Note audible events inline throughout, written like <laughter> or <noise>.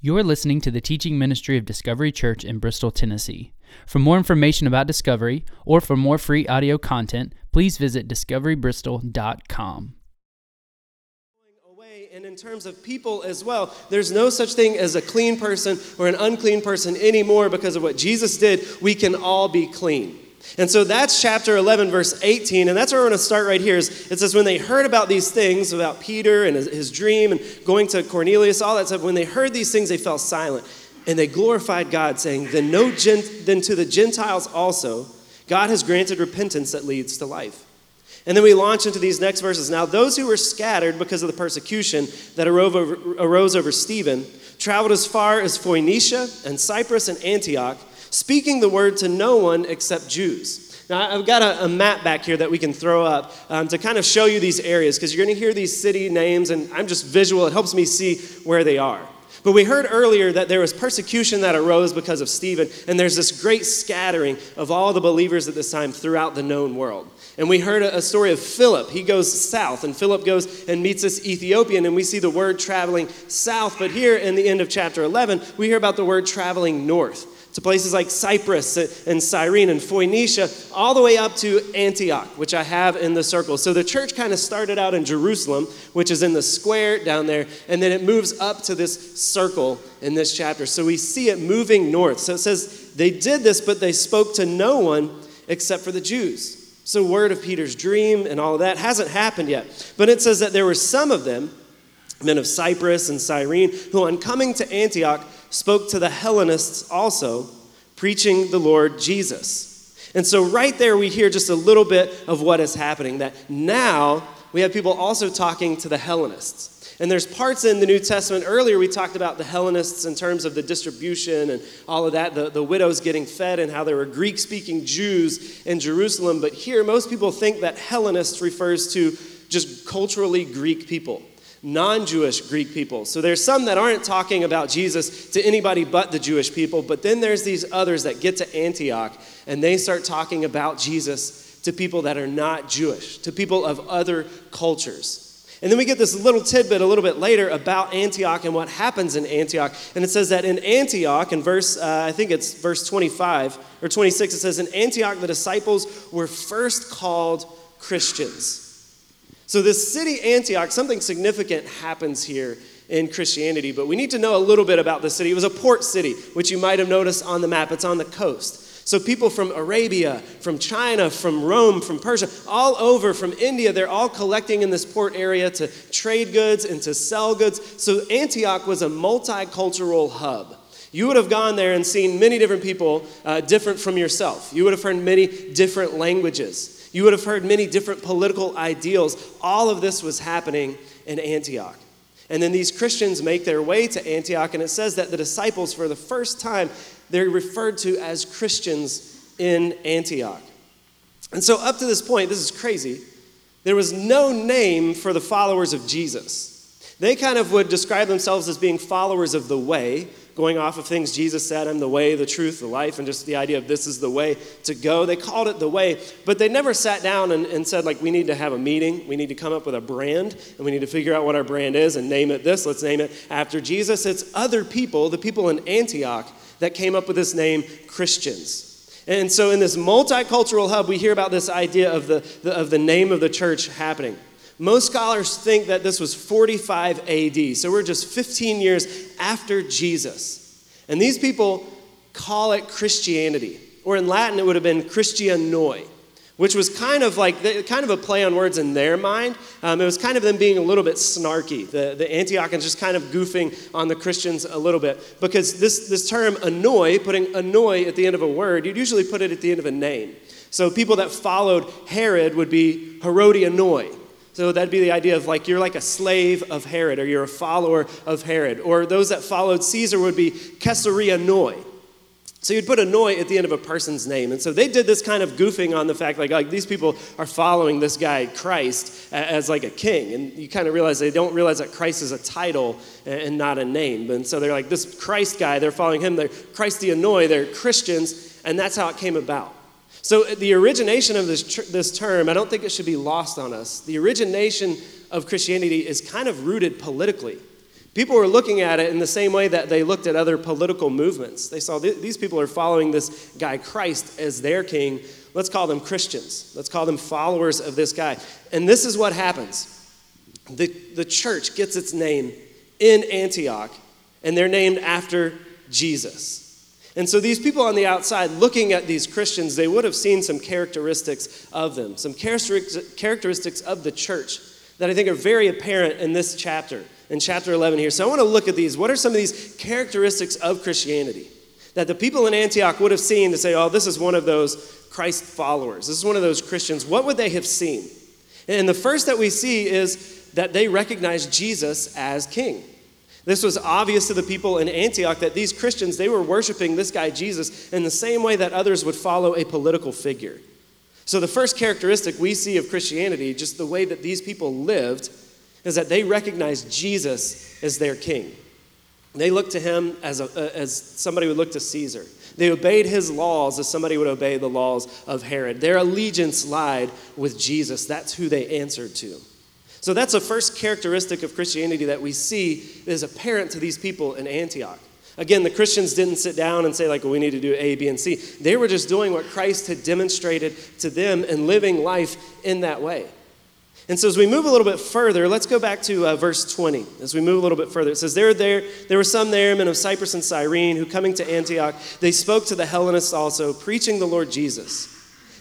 You're listening to the teaching ministry of Discovery Church in Bristol, Tennessee. For more information about Discovery or for more free audio content, please visit discoverybristol.com. Away, and in terms of people as well, there's no such thing as a clean person or an unclean person anymore because of what Jesus did. We can all be clean. And so that's chapter 11, verse 18. And that's where we're going to start right here. Is it says, When they heard about these things, about Peter and his, his dream and going to Cornelius, all that stuff, when they heard these things, they fell silent. And they glorified God, saying, Then, no gent- then to the Gentiles also, God has granted repentance that leads to life. And then we launch into these next verses. Now, those who were scattered because of the persecution that arose over, arose over Stephen traveled as far as Phoenicia and Cyprus and Antioch speaking the word to no one except Jews. Now, I've got a, a map back here that we can throw up um, to kind of show you these areas because you're going to hear these city names, and I'm just visual. It helps me see where they are. But we heard earlier that there was persecution that arose because of Stephen, and there's this great scattering of all the believers at this time throughout the known world. And we heard a, a story of Philip. He goes south, and Philip goes and meets this Ethiopian, and we see the word traveling south. But here in the end of chapter 11, we hear about the word traveling north to places like Cyprus and Cyrene and Phoenicia, all the way up to Antioch, which I have in the circle. So the church kind of started out in Jerusalem, which is in the square down there, and then it moves up to this circle in this chapter. So we see it moving north. So it says they did this, but they spoke to no one except for the Jews. So, word of Peter's dream and all of that hasn't happened yet. But it says that there were some of them, men of Cyprus and Cyrene, who on coming to Antioch spoke to the Hellenists also, preaching the Lord Jesus. And so, right there, we hear just a little bit of what is happening. That now we have people also talking to the Hellenists. And there's parts in the New Testament. Earlier, we talked about the Hellenists in terms of the distribution and all of that, the, the widows getting fed, and how there were Greek speaking Jews in Jerusalem. But here, most people think that Hellenist refers to just culturally Greek people non Jewish Greek people. So there's some that aren't talking about Jesus to anybody but the Jewish people, but then there's these others that get to Antioch and they start talking about Jesus to people that are not Jewish, to people of other cultures. And then we get this little tidbit a little bit later about Antioch and what happens in Antioch. And it says that in Antioch, in verse, uh, I think it's verse 25 or 26, it says, In Antioch, the disciples were first called Christians. So, this city, Antioch, something significant happens here in Christianity, but we need to know a little bit about the city. It was a port city, which you might have noticed on the map. It's on the coast. So, people from Arabia, from China, from Rome, from Persia, all over, from India, they're all collecting in this port area to trade goods and to sell goods. So, Antioch was a multicultural hub. You would have gone there and seen many different people uh, different from yourself. You would have heard many different languages. You would have heard many different political ideals. All of this was happening in Antioch. And then these Christians make their way to Antioch, and it says that the disciples, for the first time, they're referred to as Christians in Antioch. And so, up to this point, this is crazy, there was no name for the followers of Jesus. They kind of would describe themselves as being followers of the way, going off of things Jesus said, I'm the way, the truth, the life, and just the idea of this is the way to go. They called it the way, but they never sat down and, and said, like, we need to have a meeting. We need to come up with a brand, and we need to figure out what our brand is and name it this. Let's name it after Jesus. It's other people, the people in Antioch, that came up with this name, Christians. And so, in this multicultural hub, we hear about this idea of the, the, of the name of the church happening. Most scholars think that this was 45 AD, so we're just 15 years after Jesus. And these people call it Christianity, or in Latin it would have been Christianoi, which was kind of like kind of a play on words in their mind. Um, it was kind of them being a little bit snarky. The, the Antiochans just kind of goofing on the Christians a little bit because this, this term annoy, putting annoy at the end of a word, you'd usually put it at the end of a name. So people that followed Herod would be Herodianoi so that'd be the idea of like you're like a slave of Herod or you're a follower of Herod. Or those that followed Caesar would be Caesarianoi. So you'd put a noi at the end of a person's name. And so they did this kind of goofing on the fact like, like these people are following this guy Christ as like a king. And you kind of realize they don't realize that Christ is a title and not a name. And so they're like, this Christ guy, they're following him. They're Christianoi, they're Christians. And that's how it came about. So, uh, the origination of this, tr- this term, I don't think it should be lost on us. The origination of Christianity is kind of rooted politically. People were looking at it in the same way that they looked at other political movements. They saw th- these people are following this guy Christ as their king. Let's call them Christians. Let's call them followers of this guy. And this is what happens the, the church gets its name in Antioch, and they're named after Jesus. And so these people on the outside looking at these Christians, they would have seen some characteristics of them, some characteristics of the church that I think are very apparent in this chapter, in chapter 11 here. So I want to look at these. What are some of these characteristics of Christianity that the people in Antioch would have seen to say, oh, this is one of those Christ followers, this is one of those Christians? What would they have seen? And the first that we see is that they recognize Jesus as king. This was obvious to the people in Antioch that these Christians, they were worshiping this guy Jesus in the same way that others would follow a political figure. So, the first characteristic we see of Christianity, just the way that these people lived, is that they recognized Jesus as their king. They looked to him as, a, uh, as somebody would look to Caesar. They obeyed his laws as somebody would obey the laws of Herod. Their allegiance lied with Jesus. That's who they answered to. So that's the first characteristic of Christianity that we see is apparent to these people in Antioch. Again, the Christians didn't sit down and say, like, well, we need to do A, B, and C. They were just doing what Christ had demonstrated to them and living life in that way. And so, as we move a little bit further, let's go back to uh, verse 20. As we move a little bit further, it says, there, there, there were some there, men of Cyprus and Cyrene, who coming to Antioch, they spoke to the Hellenists also, preaching the Lord Jesus.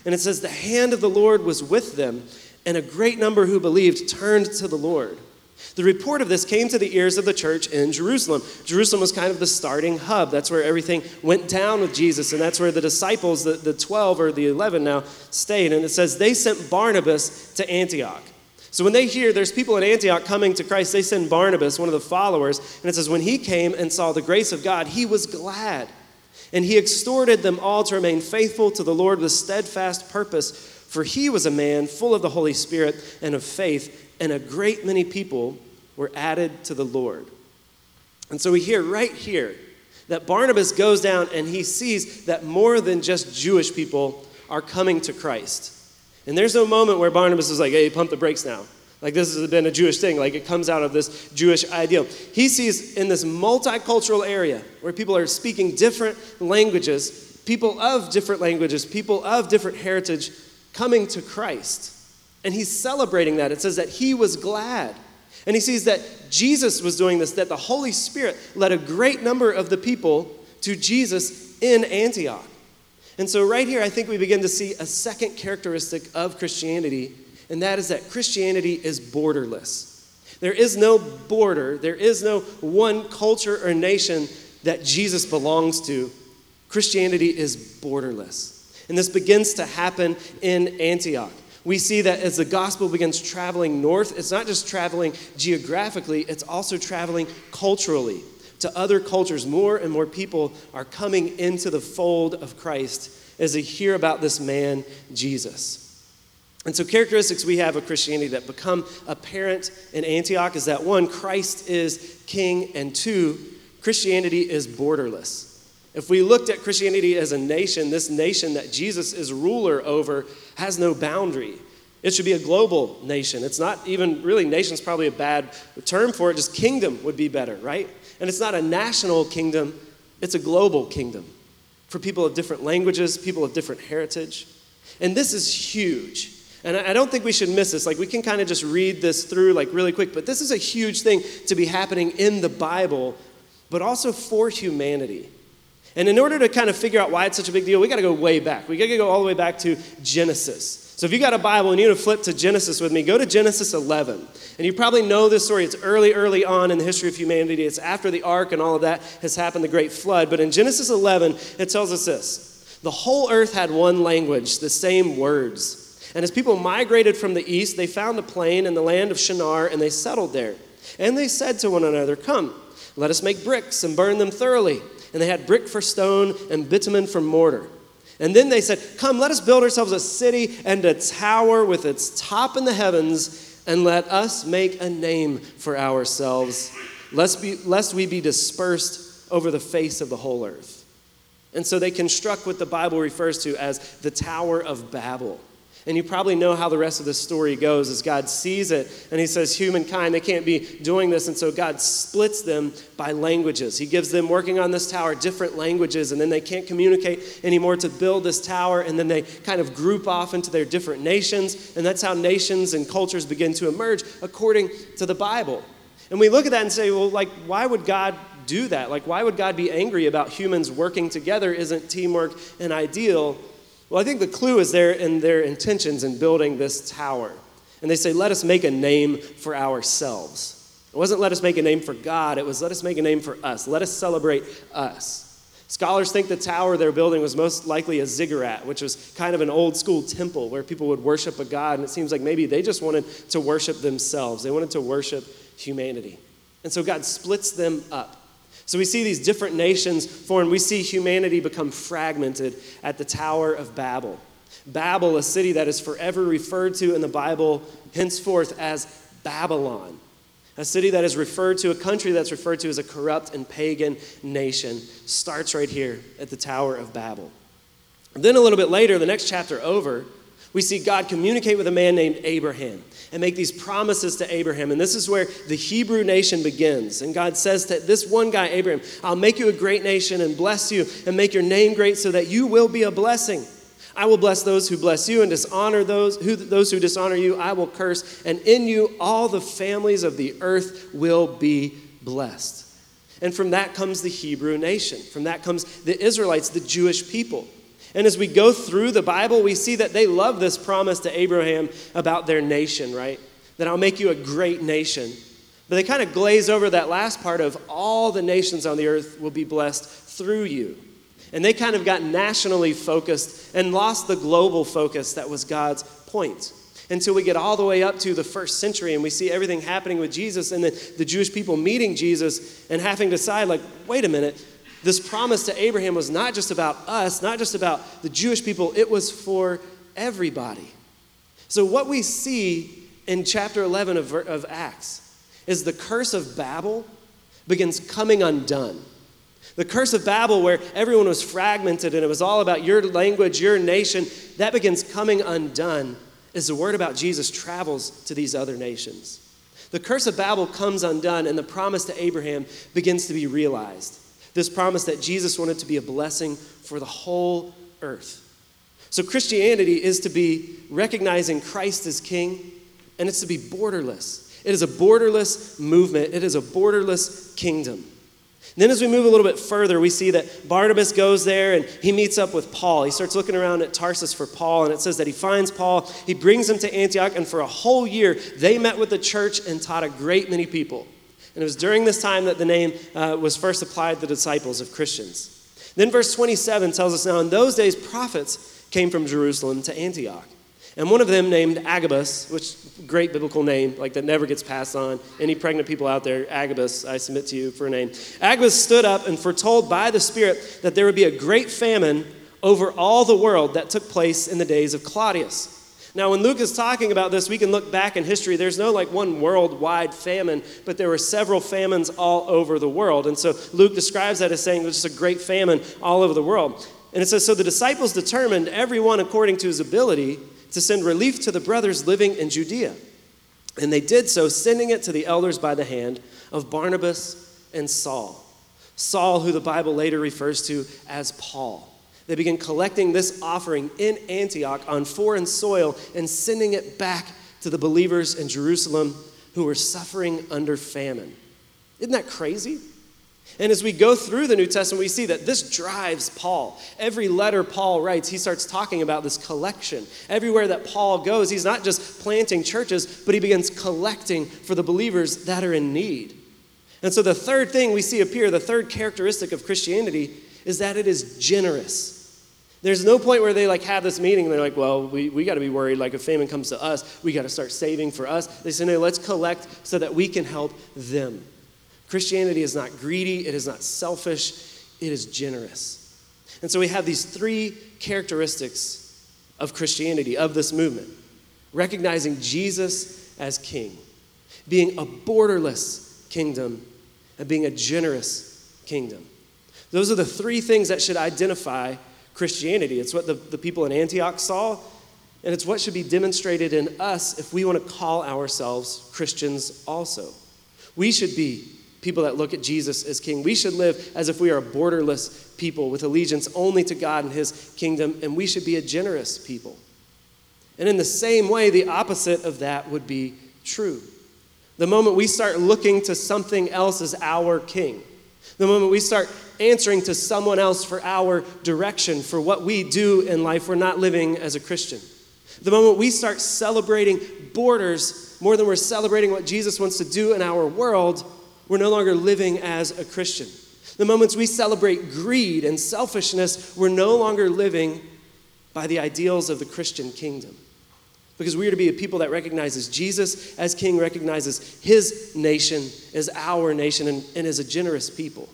And it says, the hand of the Lord was with them, and a great number who believed turned to the Lord. The report of this came to the ears of the church in Jerusalem. Jerusalem was kind of the starting hub. That's where everything went down with Jesus, and that's where the disciples, the, the 12 or the 11 now, stayed. And it says they sent Barnabas to Antioch. So when they hear there's people in Antioch coming to Christ, they send Barnabas, one of the followers, and it says, when he came and saw the grace of God, he was glad. And he exhorted them all to remain faithful to the Lord with steadfast purpose for he was a man full of the Holy Spirit and of faith, and a great many people were added to the Lord. And so we hear right here that Barnabas goes down and he sees that more than just Jewish people are coming to Christ. And there's no moment where Barnabas is like, hey, pump the brakes now. Like this has been a Jewish thing. Like it comes out of this Jewish ideal. He sees in this multicultural area where people are speaking different languages, people of different languages, people of different heritage, coming to Christ. And he's celebrating that. It says that he was glad. And he sees that Jesus was doing this, that the Holy Spirit led a great number of the people to Jesus in Antioch. And so, right here, I think we begin to see a second characteristic of Christianity, and that is that Christianity is borderless. There is no border, there is no one culture or nation that Jesus belongs to. Christianity is borderless. And this begins to happen in Antioch. We see that as the gospel begins traveling north, it's not just traveling geographically, it's also traveling culturally to other cultures. More and more people are coming into the fold of Christ as they hear about this man, Jesus. And so, characteristics we have of Christianity that become apparent in Antioch is that one, Christ is king, and two, Christianity is borderless. If we looked at Christianity as a nation, this nation that Jesus is ruler over has no boundary. It should be a global nation. It's not even really, nation's probably a bad term for it, just kingdom would be better, right? And it's not a national kingdom, it's a global kingdom for people of different languages, people of different heritage. And this is huge. And I don't think we should miss this. Like, we can kind of just read this through, like, really quick, but this is a huge thing to be happening in the Bible, but also for humanity. And in order to kind of figure out why it's such a big deal, we got to go way back. We got to go all the way back to Genesis. So if you got a Bible and you want to flip to Genesis with me, go to Genesis 11. And you probably know this story. It's early, early on in the history of humanity. It's after the ark and all of that has happened, the great flood. But in Genesis 11, it tells us this The whole earth had one language, the same words. And as people migrated from the east, they found a plain in the land of Shinar and they settled there. And they said to one another, Come, let us make bricks and burn them thoroughly and they had brick for stone and bitumen for mortar. And then they said, Come, let us build ourselves a city and a tower with its top in the heavens, and let us make a name for ourselves, lest, be, lest we be dispersed over the face of the whole earth. And so they construct what the Bible refers to as the Tower of Babel. And you probably know how the rest of the story goes as God sees it and he says, Humankind, they can't be doing this. And so God splits them by languages. He gives them working on this tower different languages, and then they can't communicate anymore to build this tower. And then they kind of group off into their different nations. And that's how nations and cultures begin to emerge according to the Bible. And we look at that and say, well, like, why would God do that? Like, why would God be angry about humans working together? Isn't teamwork an ideal? Well, I think the clue is there in their intentions in building this tower. And they say, let us make a name for ourselves. It wasn't let us make a name for God, it was let us make a name for us. Let us celebrate us. Scholars think the tower they're building was most likely a ziggurat, which was kind of an old school temple where people would worship a god, and it seems like maybe they just wanted to worship themselves. They wanted to worship humanity. And so God splits them up. So we see these different nations formed. We see humanity become fragmented at the Tower of Babel. Babel, a city that is forever referred to in the Bible henceforth as Babylon. A city that is referred to, a country that's referred to as a corrupt and pagan nation, starts right here at the Tower of Babel. Then a little bit later, the next chapter over, we see God communicate with a man named Abraham and make these promises to Abraham. And this is where the Hebrew nation begins. And God says to this one guy, Abraham, I'll make you a great nation and bless you and make your name great so that you will be a blessing. I will bless those who bless you and dishonor those who, those who dishonor you. I will curse. And in you, all the families of the earth will be blessed. And from that comes the Hebrew nation. From that comes the Israelites, the Jewish people. And as we go through the Bible, we see that they love this promise to Abraham about their nation, right? That I'll make you a great nation. But they kind of glaze over that last part of all the nations on the earth will be blessed through you. And they kind of got nationally focused and lost the global focus that was God's point. Until we get all the way up to the first century and we see everything happening with Jesus and then the Jewish people meeting Jesus and having to decide, like, wait a minute, this promise to Abraham was not just about us, not just about the Jewish people, it was for everybody. So, what we see in chapter 11 of, of Acts is the curse of Babel begins coming undone. The curse of Babel, where everyone was fragmented and it was all about your language, your nation, that begins coming undone as the word about Jesus travels to these other nations. The curse of Babel comes undone, and the promise to Abraham begins to be realized. This promise that Jesus wanted to be a blessing for the whole earth. So, Christianity is to be recognizing Christ as King, and it's to be borderless. It is a borderless movement, it is a borderless kingdom. then, as we move a little bit further, we see that Barnabas goes there and he meets up with Paul. He starts looking around at Tarsus for Paul, and it says that he finds Paul, he brings him to Antioch, and for a whole year, they met with the church and taught a great many people. And it was during this time that the name uh, was first applied to the disciples of Christians. Then verse 27 tells us now, in those days, prophets came from Jerusalem to Antioch. And one of them named Agabus, which great biblical name, like that never gets passed on. Any pregnant people out there, Agabus, I submit to you for a name. Agabus stood up and foretold by the Spirit that there would be a great famine over all the world that took place in the days of Claudius. Now, when Luke is talking about this, we can look back in history. There's no like one worldwide famine, but there were several famines all over the world. And so Luke describes that as saying there's just a great famine all over the world. And it says, So the disciples determined, everyone according to his ability, to send relief to the brothers living in Judea. And they did so, sending it to the elders by the hand of Barnabas and Saul. Saul, who the Bible later refers to as Paul. They begin collecting this offering in Antioch on foreign soil and sending it back to the believers in Jerusalem who were suffering under famine. Isn't that crazy? And as we go through the New Testament, we see that this drives Paul. Every letter Paul writes, he starts talking about this collection. Everywhere that Paul goes, he's not just planting churches, but he begins collecting for the believers that are in need. And so the third thing we see appear, the third characteristic of Christianity, is that it is generous. There's no point where they like have this meeting and they're like, well, we, we got to be worried. Like if famine comes to us, we got to start saving for us. They say, no, let's collect so that we can help them. Christianity is not greedy, it is not selfish, it is generous. And so we have these three characteristics of Christianity, of this movement recognizing Jesus as king, being a borderless kingdom, and being a generous kingdom. Those are the three things that should identify Christianity. It's what the, the people in Antioch saw, And it's what should be demonstrated in us if we want to call ourselves Christians also. We should be people that look at Jesus as king. We should live as if we are a borderless people with allegiance only to God and his kingdom, and we should be a generous people. And in the same way, the opposite of that would be true. The moment we start looking to something else as our king, the moment we start answering to someone else for our direction, for what we do in life, we're not living as a Christian. The moment we start celebrating borders more than we're celebrating what Jesus wants to do in our world, we're no longer living as a Christian. The moments we celebrate greed and selfishness, we're no longer living by the ideals of the Christian kingdom. Because we are to be a people that recognizes Jesus as king, recognizes his nation as our nation, and, and as a generous people.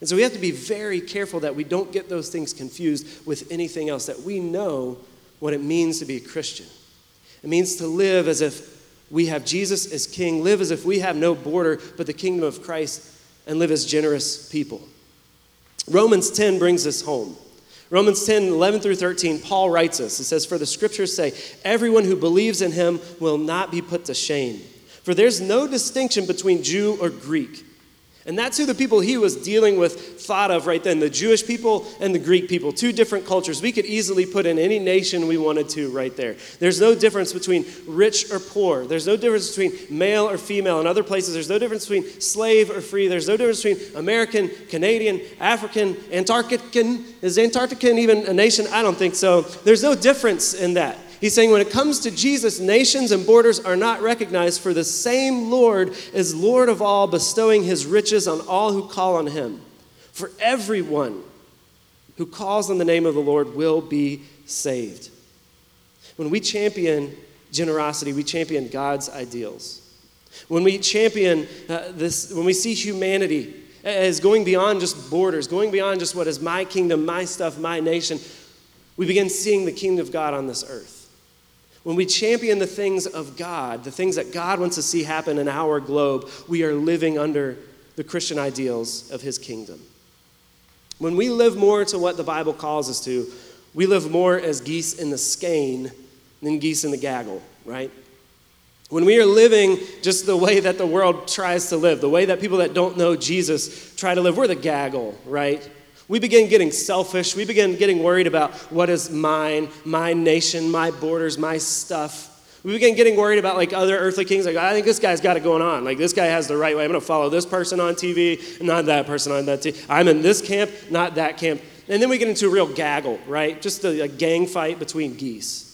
And so we have to be very careful that we don't get those things confused with anything else, that we know what it means to be a Christian. It means to live as if we have Jesus as king, live as if we have no border but the kingdom of Christ, and live as generous people. Romans 10 brings us home. Romans 10, 11 through 13, Paul writes us. It says, For the scriptures say, everyone who believes in him will not be put to shame. For there's no distinction between Jew or Greek. And that's who the people he was dealing with thought of right then the Jewish people and the Greek people, two different cultures. We could easily put in any nation we wanted to right there. There's no difference between rich or poor. There's no difference between male or female. In other places, there's no difference between slave or free. There's no difference between American, Canadian, African, Antarctican. Is Antarctican even a nation? I don't think so. There's no difference in that. He's saying when it comes to Jesus, nations and borders are not recognized, for the same Lord is Lord of all, bestowing his riches on all who call on him. For everyone who calls on the name of the Lord will be saved. When we champion generosity, we champion God's ideals. When we champion uh, this, when we see humanity as going beyond just borders, going beyond just what is my kingdom, my stuff, my nation, we begin seeing the kingdom of God on this earth. When we champion the things of God, the things that God wants to see happen in our globe, we are living under the Christian ideals of His kingdom. When we live more to what the Bible calls us to, we live more as geese in the skein than geese in the gaggle, right? When we are living just the way that the world tries to live, the way that people that don't know Jesus try to live, we're the gaggle, right? We begin getting selfish. We begin getting worried about what is mine, my nation, my borders, my stuff. We begin getting worried about like other earthly kings. Like, I think this guy's got it going on. Like, this guy has the right way. I'm going to follow this person on TV, not that person on that TV. I'm in this camp, not that camp. And then we get into a real gaggle, right? Just a, a gang fight between geese.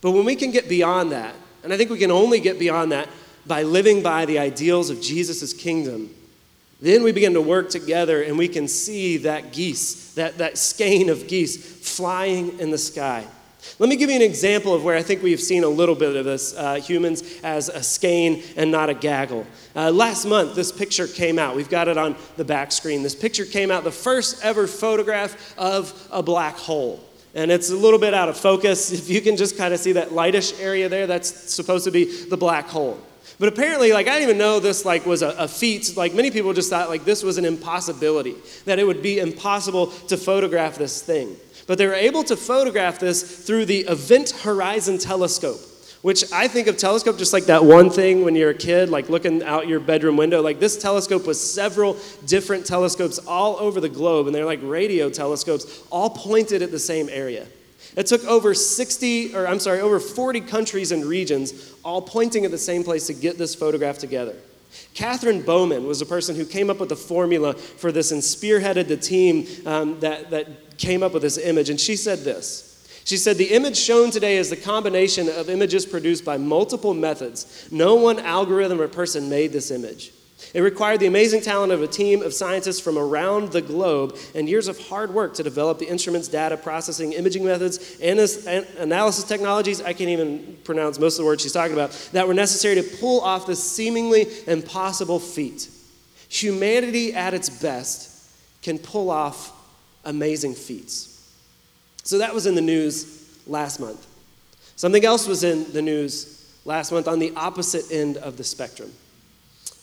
But when we can get beyond that, and I think we can only get beyond that by living by the ideals of Jesus' kingdom, then we begin to work together and we can see that geese, that, that skein of geese flying in the sky. Let me give you an example of where I think we've seen a little bit of this uh, humans as a skein and not a gaggle. Uh, last month, this picture came out. We've got it on the back screen. This picture came out, the first ever photograph of a black hole. And it's a little bit out of focus. <laughs> If you can just kind of see that lightish area there, that's supposed to be the black hole. But apparently, like, I didn't even know this, like, was a, a, feat. Like, many people just thought, like, this was an impossibility, that it would be impossible to photograph this thing. But they were able to photograph this through the Event Horizon Telescope, which I think of telescope just like that one thing when you're a kid, like looking out your bedroom window. Like, this telescope was several different telescopes all over the globe, and they're like radio telescopes, all pointed at the same area. It took over 60, or I'm sorry, over 40 countries and regions, all pointing at the same place to get this photograph together. Catherine Bouman was the person who came up with the formula for this and spearheaded the team um, that, that came up with this image. And she said this She said, The image shown today is the combination of images produced by multiple methods. No one algorithm or person made this image. It required the amazing talent of a team of scientists from around the globe and years of hard work to develop the instruments, data processing, imaging methods, and analysis technologies. I can't even pronounce most of the words she's talking about that were necessary to pull off this seemingly impossible feat. Humanity at its best can pull off amazing feats. So that was in the news last month. Something else was in the news last month on the opposite end of the spectrum.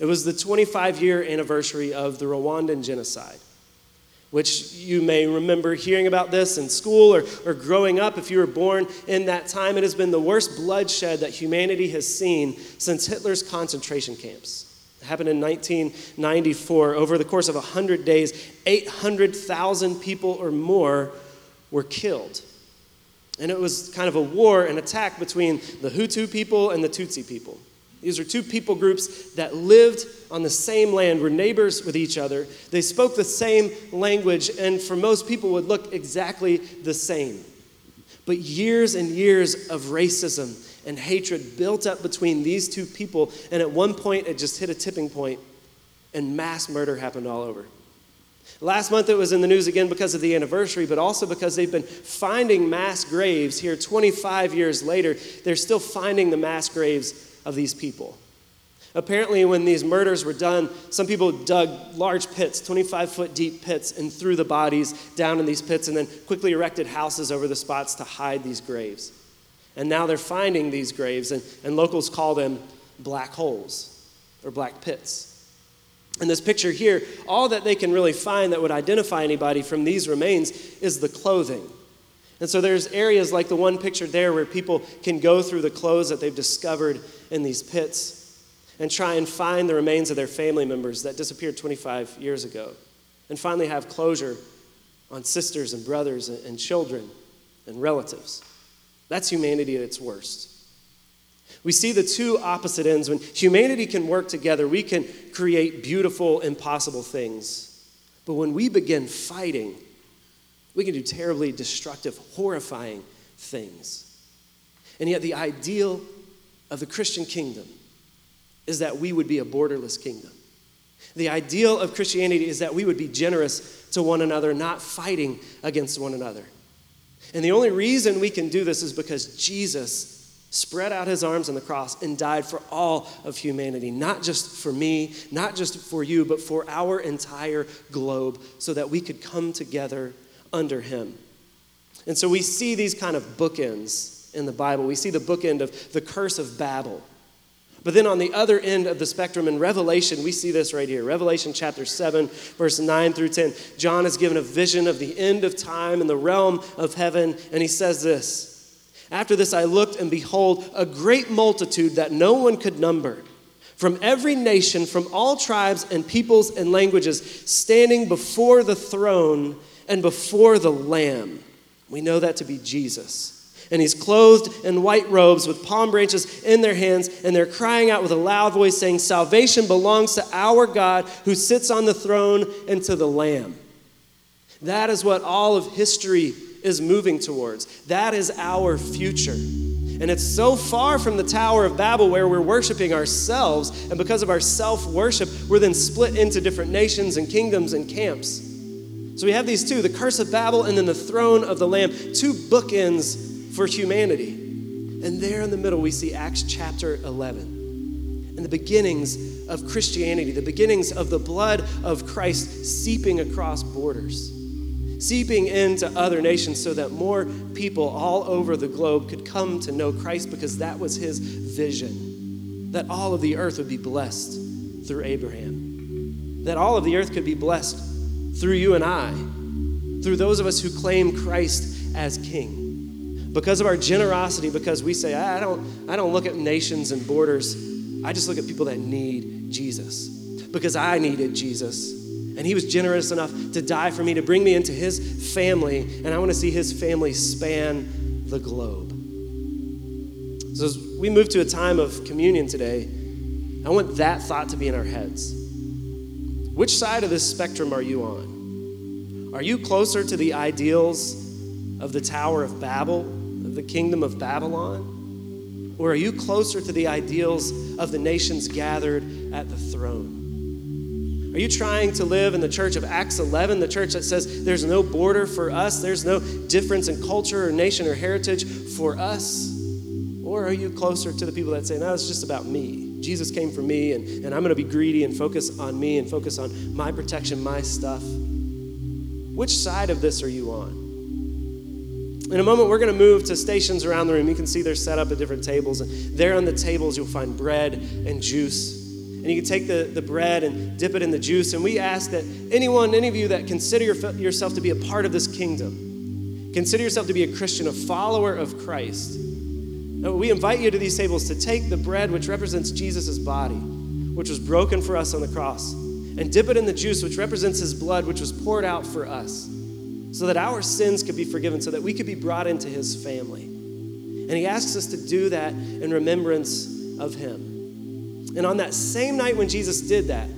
It was the 25 year anniversary of the Rwandan genocide. which you may remember hearing about this in school or, or growing up if you were born in that time. It has been the worst bloodshed that humanity has seen since Hitler's concentration camps. It happened in 1994. Over the course of 100 days, 800,000 people or more were killed. And it was kind of a war, an attack between the Hutu people and the Tutsi people. These are two people groups that lived on the same land, were neighbors with each other. They spoke the same language, and for most people would look exactly the same. But years and years of racism and hatred built up between these two people, and at one point it just hit a tipping point, and mass murder happened all over. Last month it was in the news again because of the anniversary, but also because they've been finding mass graves here 25 years later. They're still finding the mass graves of these people. Apparently, when these murders were done, some people dug large pits, 25 foot deep pits, and threw the bodies down in these pits and then quickly erected houses over the spots to hide these graves. And now they're finding these graves, and, and locals call them black holes or black pits. In this picture here, all that they can really find that would identify anybody from these remains is the clothing. And so there's areas like the one pictured there where people can go through the clothes that they've discovered in these pits and try and find the remains of their family members that disappeared 25 years ago. And finally have closure on sisters and brothers and children and relatives. That's humanity at its worst. We see the two opposite ends. When humanity can work together, we can create beautiful, impossible things. But when we begin fighting, we can do terribly destructive, horrifying things. And yet, the ideal of the Christian kingdom is that we would be a borderless kingdom. The ideal of Christianity is that we would be generous to one another, not fighting against one another. And the only reason we can do this is because Jesus spread out his arms on the cross and died for all of humanity, not just for me, not just for you, but for our entire globe, so that we could come together under him. And so we see these kind of bookends in the Bible. We see the bookend of the curse of Babel. But then on the other end of the spectrum in Revelation, we see this right here. Revelation chapter 7, verse 9 through 10. John is given a vision of the end of time in the realm of heaven, and he says this After this, I looked, and behold, a great multitude that no one could number, from every nation, from all tribes and peoples and languages, standing before the throne and before the Lamb. We know that to be Jesus. And he's clothed in white robes with palm branches in their hands, and they're crying out with a loud voice, saying, Salvation belongs to our God who sits on the throne and to the Lamb. That is what all of history is moving towards. That is our future. And it's so far from the Tower of Babel where we're worshiping ourselves, and because of our self worship, we're then split into different nations and kingdoms and camps. So we have these two the curse of Babel and then the throne of the Lamb, two bookends for humanity. And there in the middle, we see Acts chapter 11 and the beginnings of Christianity, the beginnings of the blood of Christ seeping across borders, seeping into other nations so that more people all over the globe could come to know Christ because that was his vision that all of the earth would be blessed through Abraham, that all of the earth could be blessed through you and I, through those of us who claim Christ as King. Because of our generosity, because we say, I don't, I don't look at nations and borders, I just look at people that need Jesus. Because I needed Jesus. And he was generous enough to die for me, to bring me into his family, and I want to see his family span the globe. So as we move to a time of communion today, I want that thought to be in our heads. Which side of this spectrum are you on? Are you closer to the ideals of the Tower of Babel, of the kingdom of Babylon? Or are you closer to the ideals of the nations gathered at the throne? Are you trying to live in the church of Acts 11, the church that says there's no border for us, there's no difference in culture or nation or heritage for us? Or are you closer to the people that say, no, it's just about me? Jesus came for me, and, and I'm going to be greedy and focus on me and focus on my protection, my stuff. Which side of this are you on? In a moment, we're going to move to stations around the room. You can see they're set up at different tables. And there on the tables, you'll find bread and juice. And you can take the, the bread and dip it in the juice. And we ask that anyone, any of you that consider your, yourself to be a part of this kingdom, consider yourself to be a Christian, a follower of Christ. We invite you to these tables to take the bread, which represents Jesus' body, which was broken for us on the cross, and dip it in the juice, which represents his blood, which was poured out for us, so that our sins could be forgiven, so that we could be brought into his family. And he asks us to do that in remembrance of him. And on that same night when Jesus did that,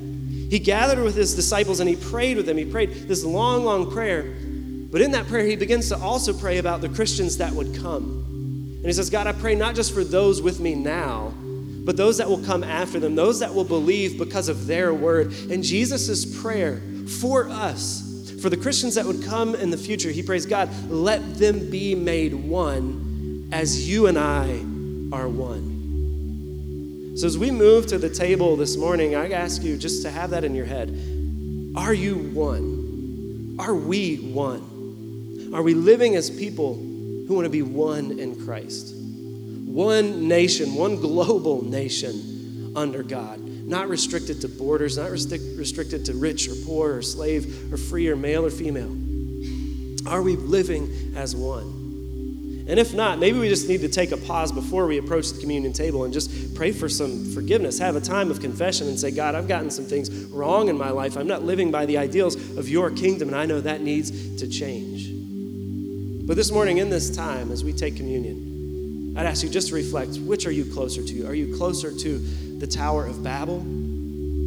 he gathered with his disciples and he prayed with them. He prayed this long, long prayer. But in that prayer, he begins to also pray about the Christians that would come. And he says, God, I pray not just for those with me now, but those that will come after them, those that will believe because of their word. And Jesus' prayer for us, for the Christians that would come in the future, he prays, God, let them be made one as you and I are one. So, as we move to the table this morning, I ask you just to have that in your head. Are you one? Are we one? Are we living as people who want to be one in Christ? One nation, one global nation under God, not restricted to borders, not restric- restricted to rich or poor or slave or free or male or female. Are we living as one? And if not, maybe we just need to take a pause before we approach the communion table and just pray for some forgiveness. Have a time of confession and say, God, I've gotten some things wrong in my life. I'm not living by the ideals of your kingdom, and I know that needs to change. But this morning, in this time, as we take communion, I'd ask you just to reflect which are you closer to? Are you closer to the Tower of Babel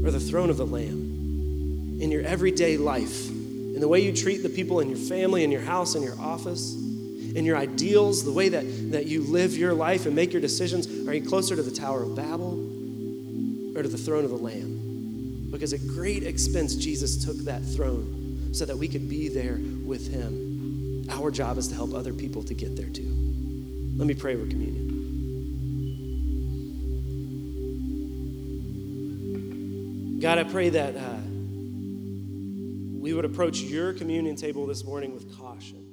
or the throne of the Lamb? In your everyday life, in the way you treat the people in your family, in your house, in your office, in your ideals, the way that, that you live your life and make your decisions? Are you closer to the Tower of Babel or to the throne of the Lamb? Because at great expense, Jesus took that throne so that we could be there with him. Our job is to help other people to get there too. Let me pray with communion. God, I pray that uh, we would approach your communion table this morning with caution.